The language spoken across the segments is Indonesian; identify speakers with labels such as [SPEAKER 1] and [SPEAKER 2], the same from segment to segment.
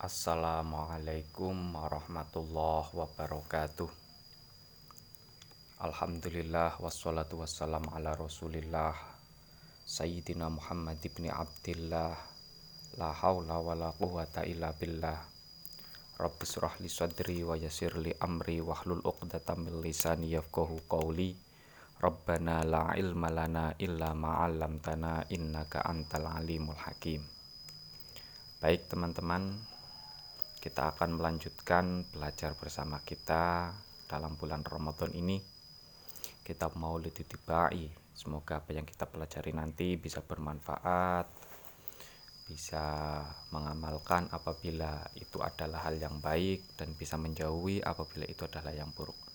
[SPEAKER 1] Assalamualaikum warahmatullahi wabarakatuh. Alhamdulillah wassalatu wassalam ala rasulillah Sayyidina Muhammad ibn Abdillah. La hawla wa la quwata illa billah. Rabbi surah li sadri wa yasir li amri Wahlul uqdatan min lisani yafqahu qawli. Rabbana la ilma lana illa ma'allamtana innaka antal alimul hakim. Baik teman-teman kita akan melanjutkan belajar bersama kita dalam bulan Ramadan ini. Kita mau Tibai. Semoga apa yang kita pelajari nanti bisa bermanfaat, bisa mengamalkan apabila itu adalah hal yang baik dan bisa menjauhi apabila itu adalah yang buruk.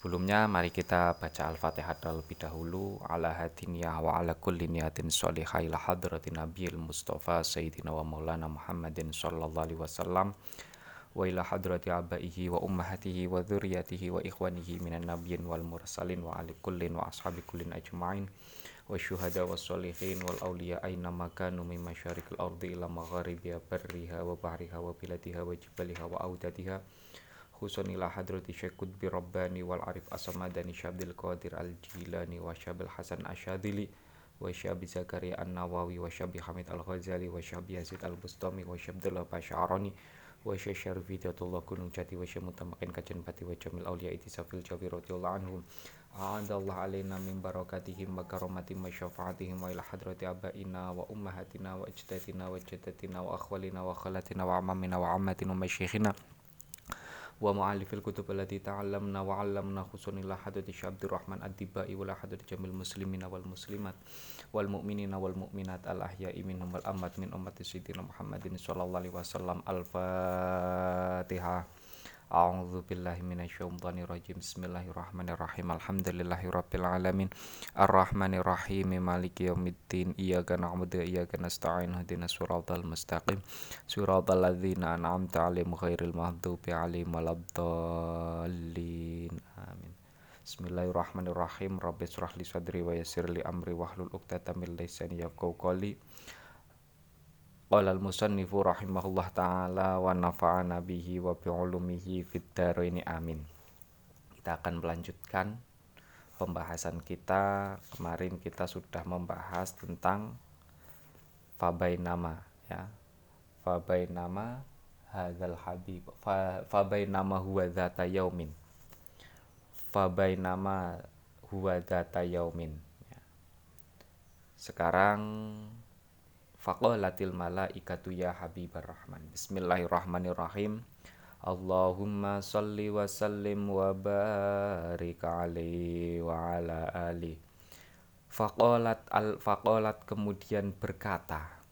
[SPEAKER 1] Sebelumnya mari kita baca Al-Fatihah terlebih dahulu. Ala hadiniyah wa ala kulli niyatin sholihah ila hadratin nabiyil mustafa sayyidina wa maulana Muhammadin sallallahu alaihi wasallam. Wa ila hadrati abaihi wa ummahatihi wa dzurriyyatihi wa ikhwanihi minan nabiyyin wal mursalin wa ali kullin wa ashabi kullin ajma'in. Wa syuhada wa sholihin wal awliya aina makanu min masyarikil ardi ila magharibiha barriha wa bahriha wa biladiha wa jibaliha wa audatiha خصوصا إلى حضرة الشيخ قطب رباني والعارف الصمداني شاب القادر الجيلاني وشاب الحسن الشاذلي وشاب زكريا النووي وشاب حميد الغزالي وشاب يزيد البسطامي وشاب عبد الله باشا عراني وشيخ شرف هداية الله كنون جاتي وشيخ متمكن كجن باتي وجميع الأولياء إتساف الجوي رضي الله عنهم. أعاد الله علينا من بركاتهم وكرماتهم وشفاعتهم وإلى حضرة آبائنا وأمهاتنا وأجدادنا وجدتنا وأخوالنا وخالاتنا وعمامنا وعماتنا ومشيخنا wa mu'allifil kutub allati ta'allamna wa 'allamna khusunillah hadati Syabdur Rahman ad-Dibai wa hadati jamil muslimina wal muslimat wal mu'minina wal mu'minat al ahya'i minhum wal amwat min ummati sayyidina Muhammadin sallallahu alaihi wasallam. al-Fatihah أعوذ بالله من الشيطان الرجيم بسم الله الرحمن الرحيم الحمد لله رب العالمين الرحمن الرحيم مالك يوم الدين إياك نعبد وإياك نستعين اهدنا الصراط المستقيم صراط الذين أنعمت عليهم غير المغضوب عليهم ولا الضالين آمين بسم الله الرحمن الرحيم رب اشرح لي صدري ويسر لي أمري واحلل عقدة من لساني يفقهوا قولي Qala al-musannifu rahimahullah ta'ala wa nafa'ana bihi wa bi'ulumihi fid ini amin. Kita akan melanjutkan pembahasan kita. Kemarin kita sudah membahas tentang fabainama ya. Fabainama hadzal habib fabainama huwa dzata yaumin. Fabainama huwa dzata yaumin ya. Sekarang Faqalatil malaikatu ya habibar rahman. Bismillahirrahmanirrahim. Allahumma salli wa sallim wa barik alaihi wa ala ali. Faqalat al faqalat kemudian berkata.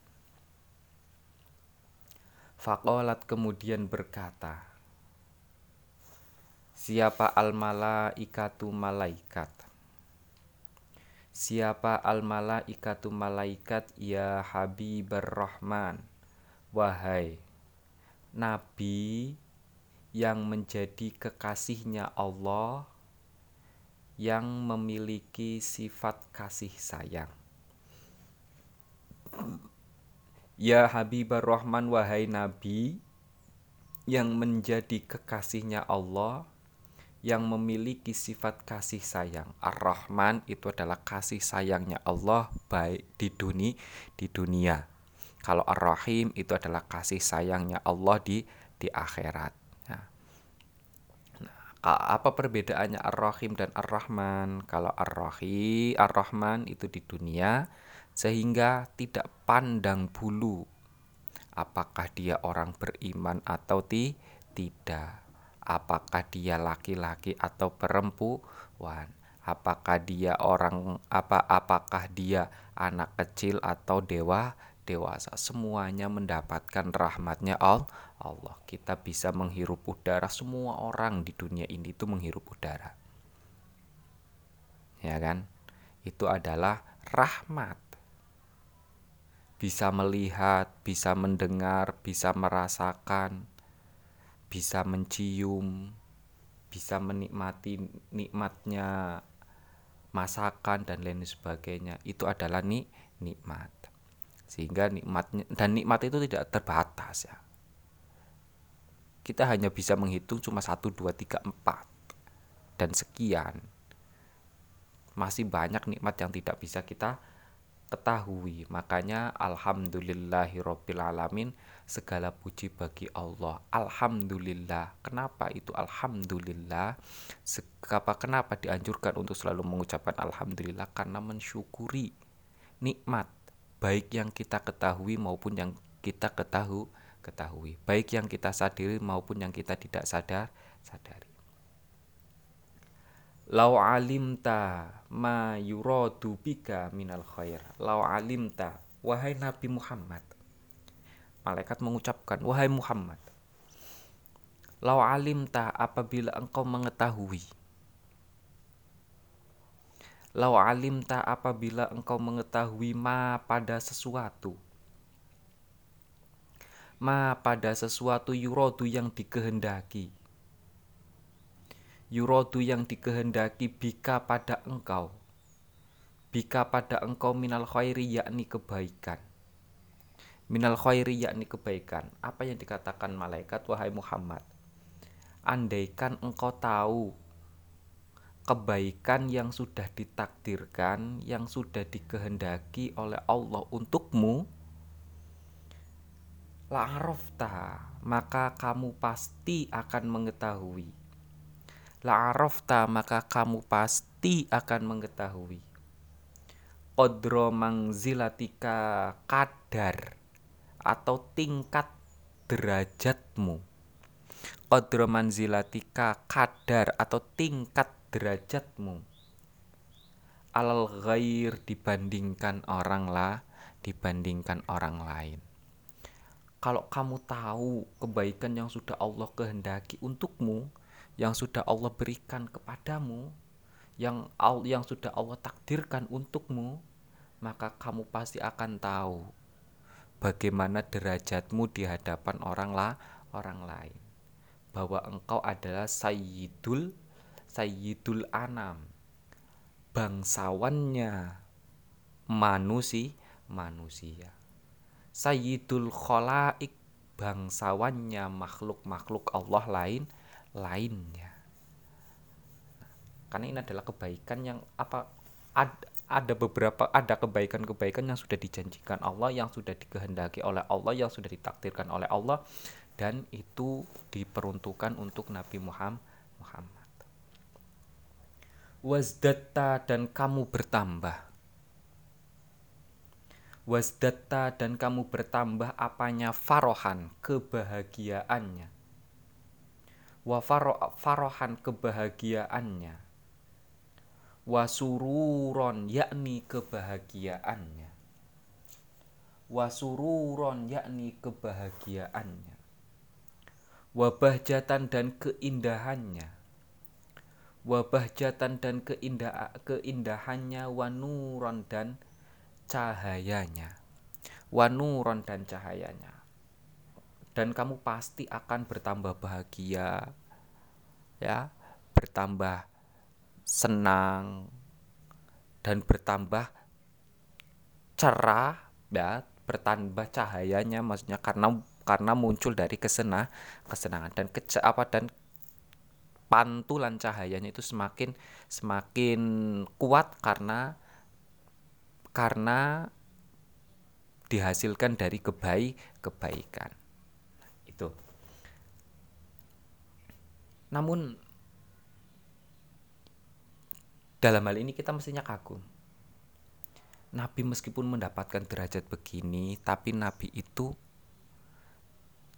[SPEAKER 1] Faqalat kemudian berkata. Siapa al malaikatu malaikat Siapa al malaikatu malaikat? Ya Habibur Rahman. Wahai Nabi yang menjadi kekasihnya Allah yang memiliki sifat kasih sayang. Ya Habibur Rahman wahai Nabi yang menjadi kekasihnya Allah yang memiliki sifat kasih sayang. Ar-Rahman itu adalah kasih sayangnya Allah baik di dunia di dunia. Kalau Ar-Rahim itu adalah kasih sayangnya Allah di di akhirat. Nah, apa perbedaannya Ar-Rahim dan Ar-Rahman? Kalau Ar-Rahim, Ar-Rahman itu di dunia sehingga tidak pandang bulu apakah dia orang beriman atau ti tidak apakah dia laki-laki atau perempuan? Apakah dia orang apa apakah dia anak kecil atau dewa dewasa? Semuanya mendapatkan rahmatnya Allah. Kita bisa menghirup udara. Semua orang di dunia ini itu menghirup udara. Ya kan? Itu adalah rahmat. Bisa melihat bisa mendengar bisa merasakan bisa mencium, bisa menikmati nikmatnya masakan dan lain sebagainya. Itu adalah nik nikmat. Sehingga nikmatnya dan nikmat itu tidak terbatas. ya. Kita hanya bisa menghitung cuma 1, 2, 3, 4 dan sekian. Masih banyak nikmat yang tidak bisa kita ketahui. Makanya alhamdulillahirabbil alamin segala puji bagi Allah. Alhamdulillah. Kenapa itu alhamdulillah? Kenapa kenapa dianjurkan untuk selalu mengucapkan alhamdulillah karena mensyukuri nikmat baik yang kita ketahui maupun yang kita ketahui ketahui baik yang kita sadari maupun yang kita tidak sadar sadari Lau alimta ma yuradu bika minal khair Lau alimta Wahai Nabi Muhammad Malaikat mengucapkan Wahai Muhammad Lau alimta apabila engkau mengetahui Lau alimta apabila engkau mengetahui ma pada sesuatu Ma pada sesuatu yurodu yang dikehendaki Yurodu yang dikehendaki bika pada engkau Bika pada engkau minal khairi yakni kebaikan Minal khairi yakni kebaikan Apa yang dikatakan malaikat wahai Muhammad Andaikan engkau tahu kebaikan yang sudah ditakdirkan, yang sudah dikehendaki oleh Allah untukmu, la'arafta, maka kamu pasti akan mengetahui. La'arafta, maka kamu pasti akan mengetahui. Qadra mangzilatika kadar atau tingkat derajatmu. Qadra manzilatika kadar atau tingkat derajatmu alal ghair dibandingkan orang lah dibandingkan orang lain kalau kamu tahu kebaikan yang sudah Allah kehendaki untukmu yang sudah Allah berikan kepadamu yang yang sudah Allah takdirkan untukmu maka kamu pasti akan tahu bagaimana derajatmu di hadapan orang lah orang lain. Bahwa engkau adalah sayyidul Sayyidul Anam bangsawannya manusia manusia. Sayyidul Kholaik bangsawannya makhluk-makhluk Allah lain lainnya. Karena ini adalah kebaikan yang apa ad, ada beberapa ada kebaikan-kebaikan yang sudah dijanjikan Allah yang sudah dikehendaki oleh Allah yang sudah ditakdirkan oleh Allah dan itu diperuntukkan untuk Nabi Muhammad. Muhammad dan kamu bertambah. Wasdatta dan kamu bertambah apanya? Farohan kebahagiaannya. Wa faro, farohan kebahagiaannya wasururon yakni kebahagiaannya. Wasururon yakni kebahagiaannya. Wabahjatan dan keindahannya. Wabah jatan dan keindah keindahannya wanuron dan cahayanya. Wanuron dan cahayanya. Dan kamu pasti akan bertambah bahagia ya. Bertambah senang dan bertambah cerah ya bertambah cahayanya maksudnya karena karena muncul dari kesenah kesenangan dan ke, apa dan pantulan cahayanya itu semakin semakin kuat karena karena dihasilkan dari kebaik kebaikan. Itu. Namun dalam hal ini kita mestinya kagum Nabi meskipun mendapatkan derajat begini tapi Nabi itu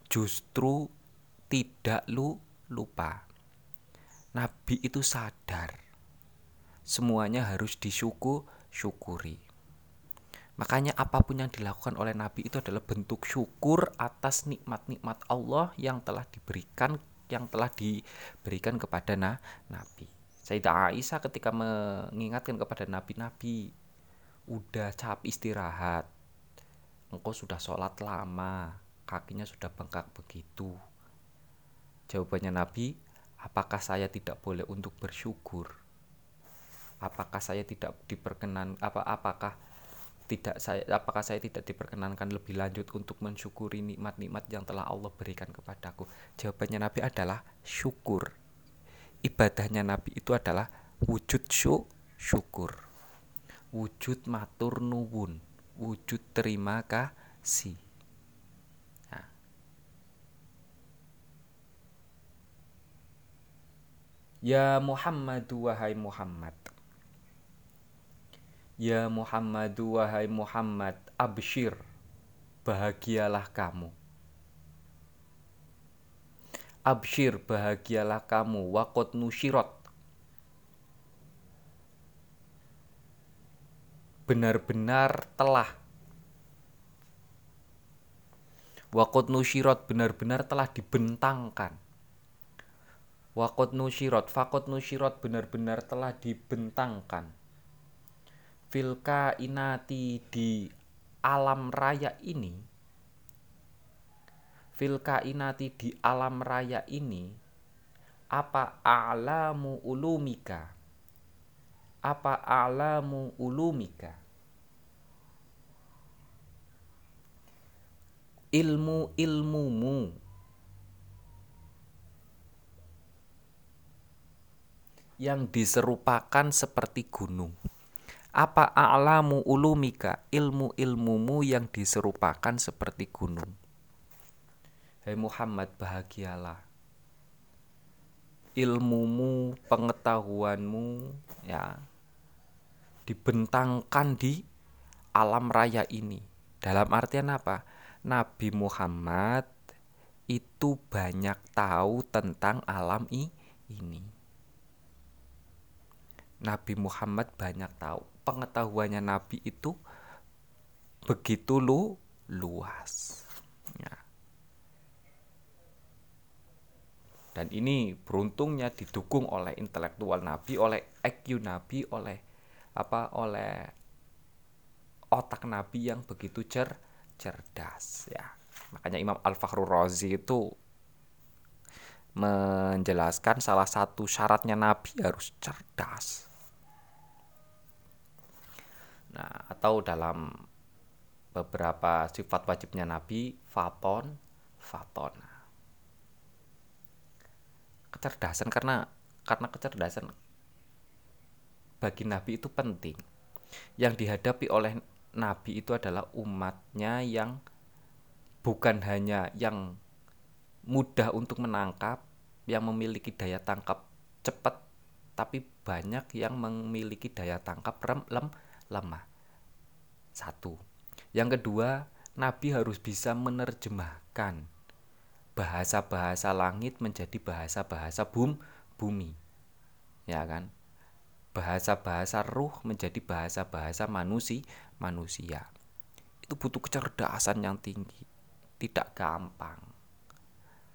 [SPEAKER 1] justru tidak lu lupa Nabi itu sadar semuanya harus disyukur syukuri. Makanya apa pun yang dilakukan oleh Nabi itu adalah bentuk syukur atas nikmat-nikmat Allah yang telah diberikan yang telah diberikan kepada na, Nabi. Sayyidah Aisyah ketika mengingatkan kepada Nabi, Nabi udah cap istirahat. Engkau sudah sholat lama, kakinya sudah bengkak begitu. Jawabannya Nabi, apakah saya tidak boleh untuk bersyukur apakah saya tidak diperkenan apa apakah tidak saya apakah saya tidak diperkenankan lebih lanjut untuk mensyukuri nikmat-nikmat yang telah Allah berikan kepadaku jawabannya Nabi adalah syukur ibadahnya Nabi itu adalah wujud syukur. Wujud matur nuwun. Wujud terima kasih. Nah. Ya Muhammad wahai Muhammad. Ya Muhammad wahai Muhammad abshir. Bahagialah kamu Abshir bahagialah kamu. Wakot nushirot benar-benar telah. Wakot nushirot benar-benar telah dibentangkan. Wakot nushirot fakot nushirot benar-benar telah dibentangkan. Filka inati di alam raya ini filka inati di alam raya ini apa a'lamu ulumika? Apa a'lamu ulumika? Ilmu ilmumu. Yang diserupakan seperti gunung. Apa a'lamu ulumika? Ilmu-ilmumu yang diserupakan seperti gunung Hai Muhammad bahagialah. Ilmumu pengetahuanmu ya dibentangkan di alam raya ini. Dalam artian apa? Nabi Muhammad itu banyak tahu tentang alam ini. Nabi Muhammad banyak tahu. Pengetahuannya Nabi itu begitu lu luas. Dan ini beruntungnya didukung oleh intelektual Nabi, oleh IQ Nabi, oleh apa? Oleh otak Nabi yang begitu cer cerdas ya. Makanya Imam Al-Fakhrur Razi itu menjelaskan salah satu syaratnya Nabi harus cerdas. Nah, atau dalam beberapa sifat wajibnya Nabi, faton, faton. Kecerdasan karena karena kecerdasan bagi Nabi itu penting. Yang dihadapi oleh Nabi itu adalah umatnya yang bukan hanya yang mudah untuk menangkap, yang memiliki daya tangkap cepat, tapi banyak yang memiliki daya tangkap rem, lem, lemah. Satu. Yang kedua, Nabi harus bisa menerjemahkan bahasa-bahasa langit menjadi bahasa-bahasa bum, bumi. Ya kan? Bahasa-bahasa ruh menjadi bahasa-bahasa manusia, manusia. Itu butuh kecerdasan yang tinggi. Tidak gampang.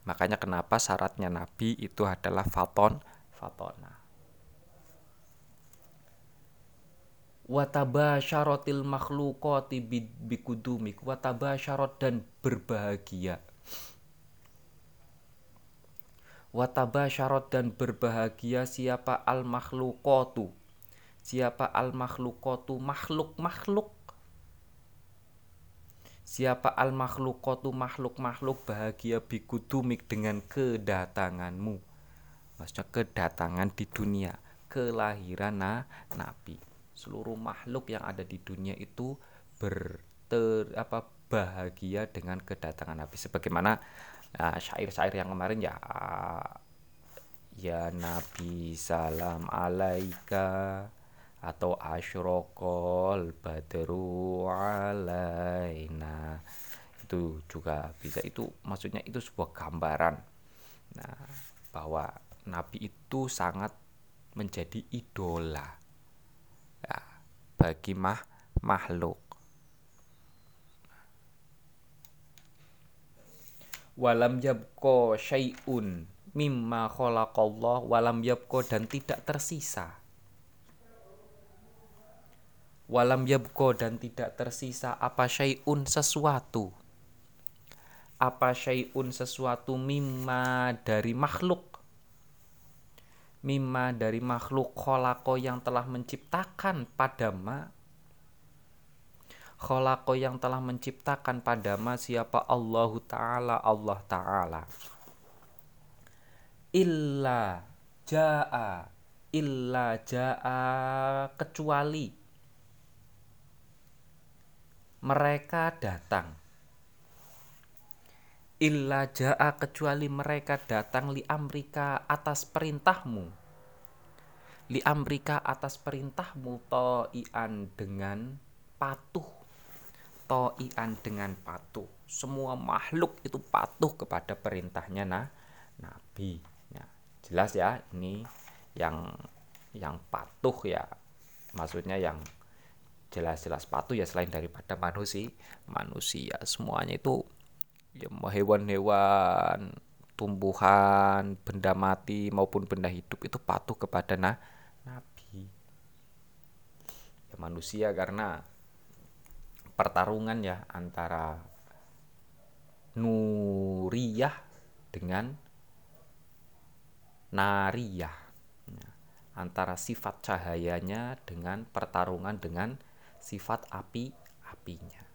[SPEAKER 1] Makanya kenapa syaratnya Nabi itu adalah faton, fatona. wataba syarotil makhlukoti bikudumik wataba syarot dan berbahagia wataba syarot dan berbahagia siapa al makhlukotu siapa al makhlukotu makhluk makhluk? Siapa al makhlukotu makhluk makhluk bahagia bikudumik dengan kedatanganmu? Maksudnya kedatangan di dunia kelahiran na, nabi. Seluruh makhluk yang ada di dunia itu berter apa bahagia dengan kedatangan Nabi. Sebagaimana syair syair-syair yang kemarin ya ya Nabi salam alaika atau asyrokol badru alaina itu juga bisa itu maksudnya itu sebuah gambaran nah bahwa Nabi itu sangat menjadi idola bagi mah makhluk. Walam yabko syai'un mimma khalaqallah walam yabko dan tidak tersisa. Walam yabko dan tidak tersisa apa syai'un sesuatu. Apa syai'un sesuatu mimma dari makhluk mimma dari makhluk kholako yang telah menciptakan pada ma Kholako yang telah menciptakan pada ma siapa? Allahu Ta'ala Allah Ta'ala. Illa ja'a Illa ja'a kecuali mereka datang. Illa ja'a kecuali mereka datang li amrika atas perintahmu. Li amrika atas perintahmu to'ian dengan patuh to'ian dengan patuh. Semua makhluk itu patuh kepada perintahnya nah, Nabi. Ya, jelas ya, ini yang yang patuh ya. Maksudnya yang jelas-jelas patuh ya selain daripada manusia, manusia semuanya itu ya hewan-hewan, tumbuhan, benda mati maupun benda hidup itu patuh kepada nah, Nabi. Ya manusia karena pertarungan ya antara nuriyah dengan nariyah. Ya, antara sifat cahayanya dengan pertarungan dengan sifat api apinya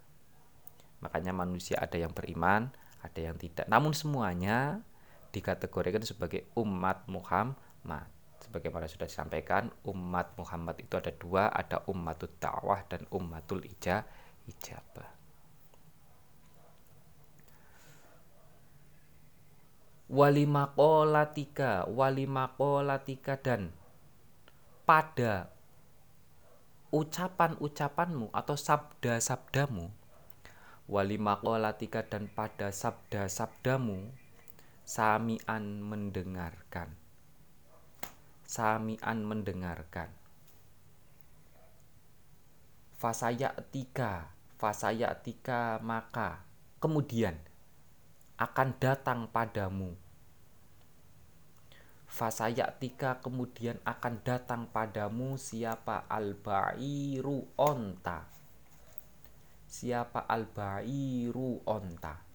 [SPEAKER 1] makanya manusia ada yang beriman ada yang tidak. Namun semuanya dikategorikan sebagai umat Muhammad. Sebagaimana sudah disampaikan umat Muhammad itu ada dua ada umatul dakwah dan umatul ijah ijabah. Walimakolatika, walimakolatika dan pada ucapan-ucapanmu atau sabda-sabdamu walimakolatika dan pada sabda-sabdamu samian mendengarkan samian mendengarkan fasaya tiga fasaya tiga maka. Kemudian akan datang padamu. Fasaya tiga kemudian akan datang padamu siapa? Al-ba'iru onta. Siapa? Al-ba'iru onta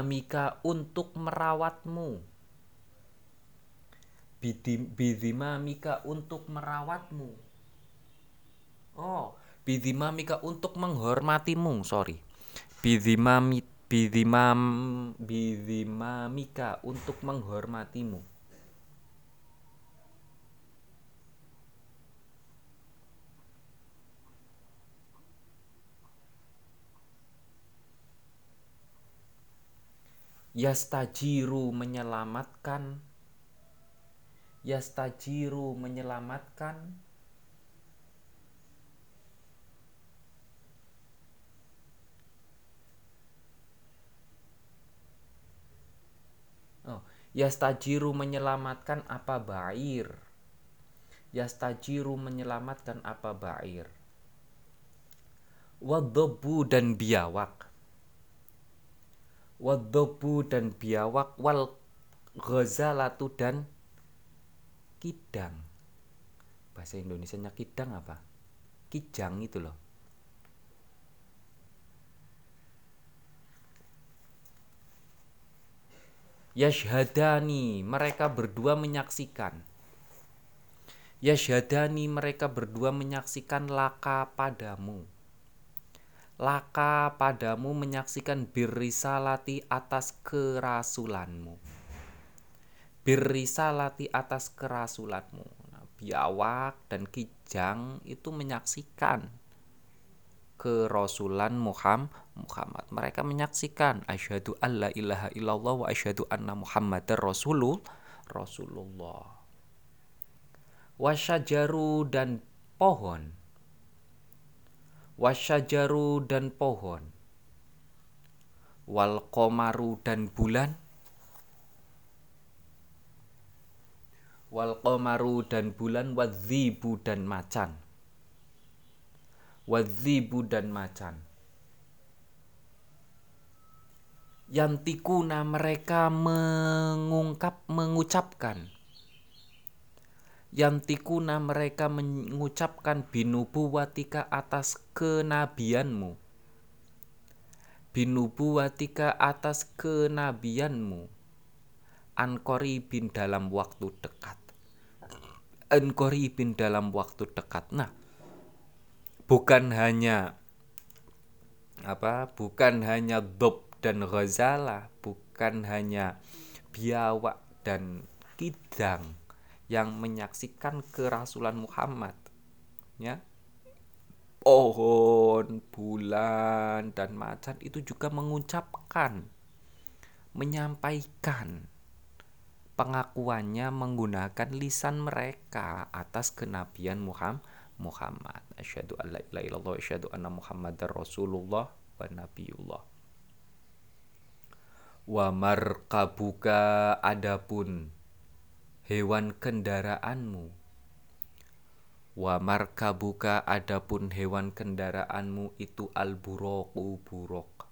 [SPEAKER 1] mika untuk merawatmu. Mika untuk merawatmu. Oh mika untuk menghormatimu sorry. Bidhimami bidhimam mika untuk menghormatimu yastajiru menyelamatkan yastajiru menyelamatkan Oh, yastajiru menyelamatkan apa bair? Yastajiru menyelamatkan apa bair? Wadobu dan biawak wadobu dan biawak wal ghazalatu dan kidang. Bahasa Indonesia nya kidang apa? Kijang itu loh. Yashhadani mereka berdua menyaksikan. Yashhadani mereka berdua menyaksikan laka padamu laka padamu menyaksikan birrisalati atas kerasulanmu. Birrisalati atas kerasulanmu. Nah, biawak dan kijang itu menyaksikan kerasulan Muhammad Muhammad. Mereka menyaksikan asyhadu alla ilaha illallah wa asyhadu anna muhammadar rasulul rasulullah. Wasyajaru dan pohon wasyajaru dan pohon. Wal komaru dan bulan. Wal komaru dan bulan wadzibu dan macan. Wadzibu dan macan. Yantikuna mereka mengungkap mengucapkan yantikuna mereka mengucapkan binubuwatika atas kenabianmu. Binubuwatika atas kenabianmu. Ankori bin dalam waktu dekat. Bin dalam waktu dekat. Nah bukan hanya apa bukan hanya dob dan ghazalah bukan hanya biawak dan kidang yang menyaksikan kerasulan Muhammad ya pohon, bulan dan macan itu juga mengucapkan menyampaikan pengakuannya menggunakan lisan mereka atas kenabian Muhammad Muhammad. Asyhadu an la ilaha illallah asyhadu anna Muhammadar Rasulullah wa nabiyullah. Wa markabuka adapun hewan kendaraanmu. Wa markabuka adapun hewan kendaraanmu itu al-buraku burok.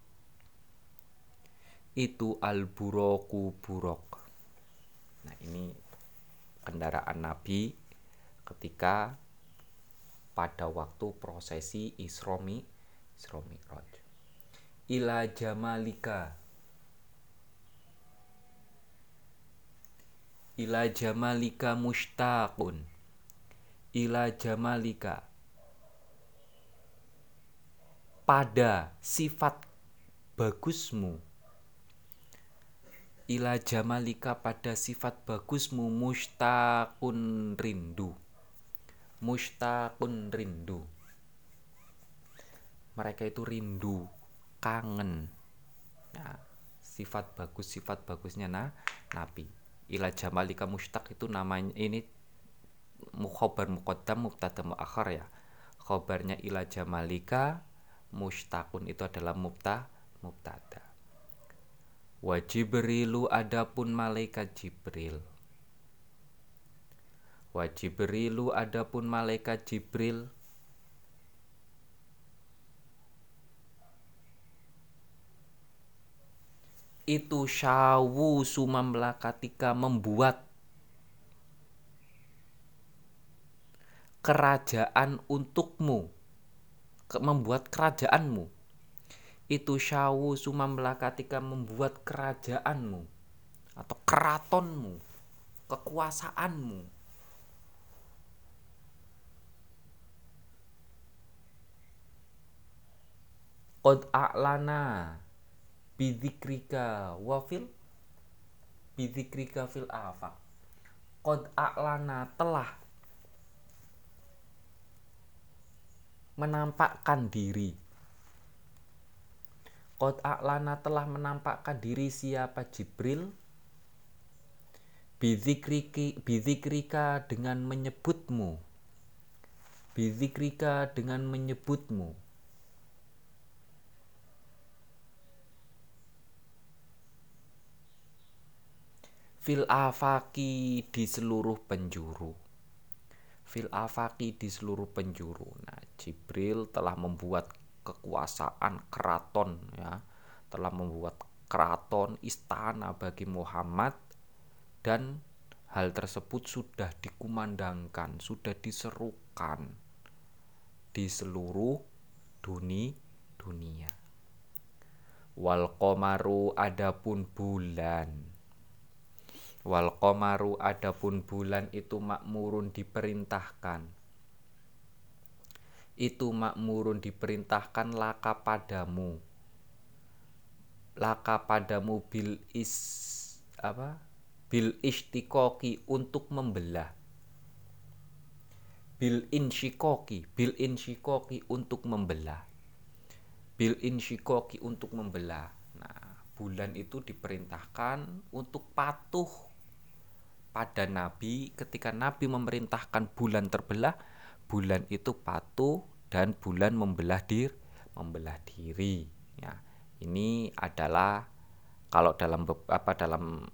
[SPEAKER 1] Itu al-buraku burok. Nah, ini kendaraan Nabi ketika pada waktu prosesi Isromi Isromi Roj. Ila jamalika Ila jamalika mustaqun Ila jamalika. Pada sifat bagusmu. Ila jamalika pada sifat bagusmu mustaqun rindu. Mustaqun rindu. Mereka itu rindu kangen. Nah, sifat bagus sifat bagusnya nah nabi ila jamalika mustaq itu namanya ini mukhobar muqaddam mubtada muakhar ya. Khobarnya ila jamalika mustaqun itu adalah mubta mubtada. Wa jibrilu adapun malaikat jibril. Wa Jibrilu adapun malaikat Jibril itu syawu sumamla ketika membuat kerajaan untukmu. Membuat kerajaanmu. Itu syawu sumamla ketika membuat kerajaanmu atau keratonmu kekuasaanmu. Qad bidzikrika wafil bidzikrika fil afaq. Qad a'lana telah menampakkan diri. Qad a'lana telah menampakkan diri siapa? Jibril. Bidzikrika dengan menyebutmu. Bidzikrika dengan menyebutmu fil afaki di seluruh penjuru. Fil afaki di seluruh penjuru. Nah Jibril telah membuat kekuasaan keraton ya. Telah membuat keraton istana bagi Muhammad dan hal tersebut sudah dikumandangkan sudah diserukan di seluruh dunia dunia. Wal komaru adapun bulan Wal komaru adapun bulan itu makmurun diperintahkan. Itu makmurun diperintahkan laka padamu. Laka padamu bil is apa? Bil istikoki untuk membelah. Bil insyikoki, bil insyikoki untuk membelah. Bil insyikoki untuk membelah. Nah, bulan itu diperintahkan untuk patuh pada Nabi ketika Nabi memerintahkan bulan terbelah bulan itu patuh dan bulan membelah diri membelah diri ya. Ini adalah kalau dalam apa dalam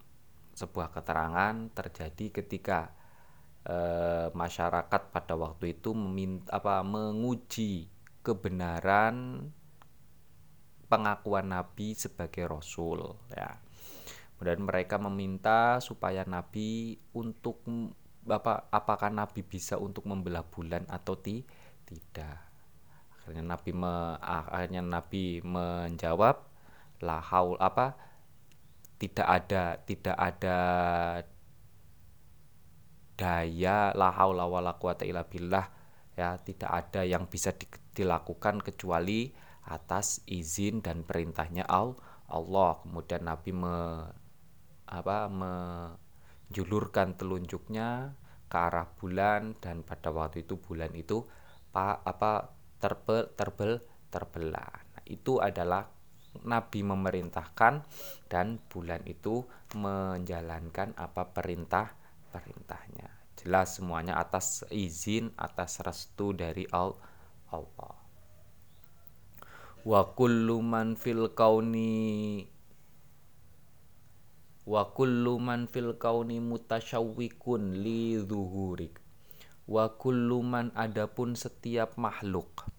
[SPEAKER 1] sebuah keterangan terjadi ketika e, masyarakat pada waktu itu meminta apa menguji kebenaran pengakuan Nabi sebagai Rasul ya Kemudian mereka meminta supaya Nabi untuk Bapak apakah Nabi bisa untuk membelah bulan atau ti, tidak. Akhirnya Nabi me, akhirnya Nabi menjawab la haul apa tidak ada tidak ada daya la haula wala quwata illa billah ya tidak ada yang bisa di, dilakukan kecuali atas izin dan perintahnya Allah kemudian Nabi me, apa menjulurkan telunjuknya ke arah bulan dan pada waktu itu bulan itu pa, apa terbel terbel terbelah. Nah, itu adalah Nabi memerintahkan dan bulan itu menjalankan apa perintah perintahnya. Jelas semuanya atas izin, atas restu dari Allah. Wa kullu man fil kauni wa kullu man fil kauni mutasyawwikun li zuhurik. Wa kullu man adapun setiap makhluk.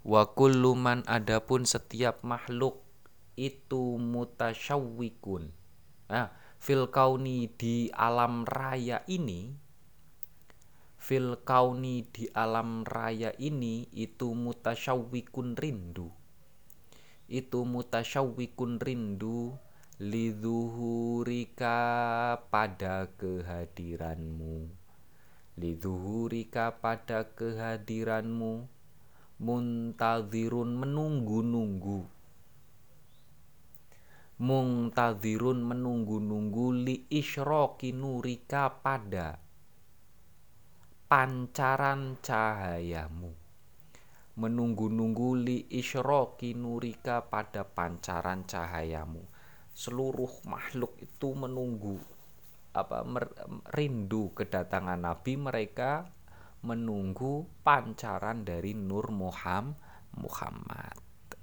[SPEAKER 1] Wa kullu man adapun setiap makhluk itu mutasyawwikun. Nah fil kauni di alam raya ini fil kauni di alam raya ini itu mutasyawwikun rindu. Itu mutasyawwikun rindu lidhuhurika pada kehadiranmu. Lidhuhurika pada kehadiranmu. Muntazirun menunggu-nunggu. Muntazirun menunggu-nunggu li isyraki nurika pada pancaran cahayamu. Menunggu-nunggu li isyraki nurika pada pancaran cahayamu seluruh makhluk itu menunggu apa rindu kedatangan Nabi. Mereka menunggu pancaran dari Nur Muhammad Muhammad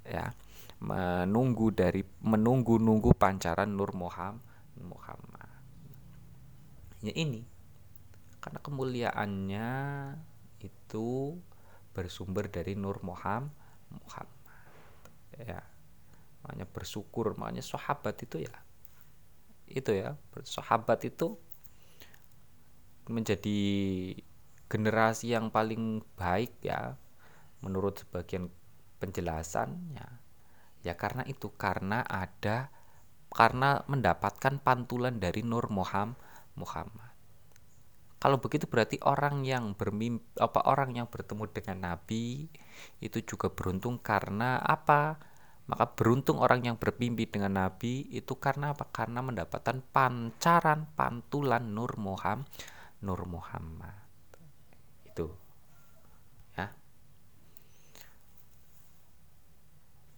[SPEAKER 1] ya. Menunggu dari menunggu-nunggu pancaran Nur Muhammad Muhammad. Ya ini karena kemuliaannya itu bersumber dari Nur Muhammad Muhammad ya makanya bersyukur makanya sahabat itu ya itu ya sahabat itu menjadi generasi yang paling baik ya menurut sebagian penjelasannya ya. Karena itu karena ada karena mendapatkan pantulan dari Nur Muhammad Muhammad. Kalau begitu berarti orang yang bermimpi apa orang yang bertemu dengan Nabi itu juga beruntung karena apa maka beruntung orang yang bermimpi dengan Nabi itu karena apa? Karena mendapatkan pancaran pantulan Nur Muhammad, Nur Muhammad. Itu. Ya.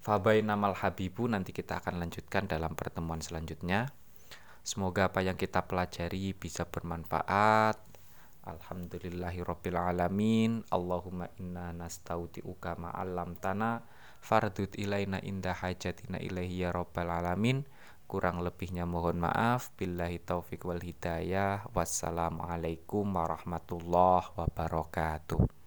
[SPEAKER 1] Fabai namal habibu nanti kita akan lanjutkan dalam pertemuan selanjutnya. Semoga apa yang kita pelajari bisa bermanfaat. Alhamdulillahirobbilalamin. Allahumma inna nastaudi'uka ma'alam tanah fardut ilaina indah hajatina ilaihi ya rabbal alamin. Kurang lebihnya mohon maaf. Billahi taufik wal hidayah. Wassalamualaikum warahmatullahi wabarakatuh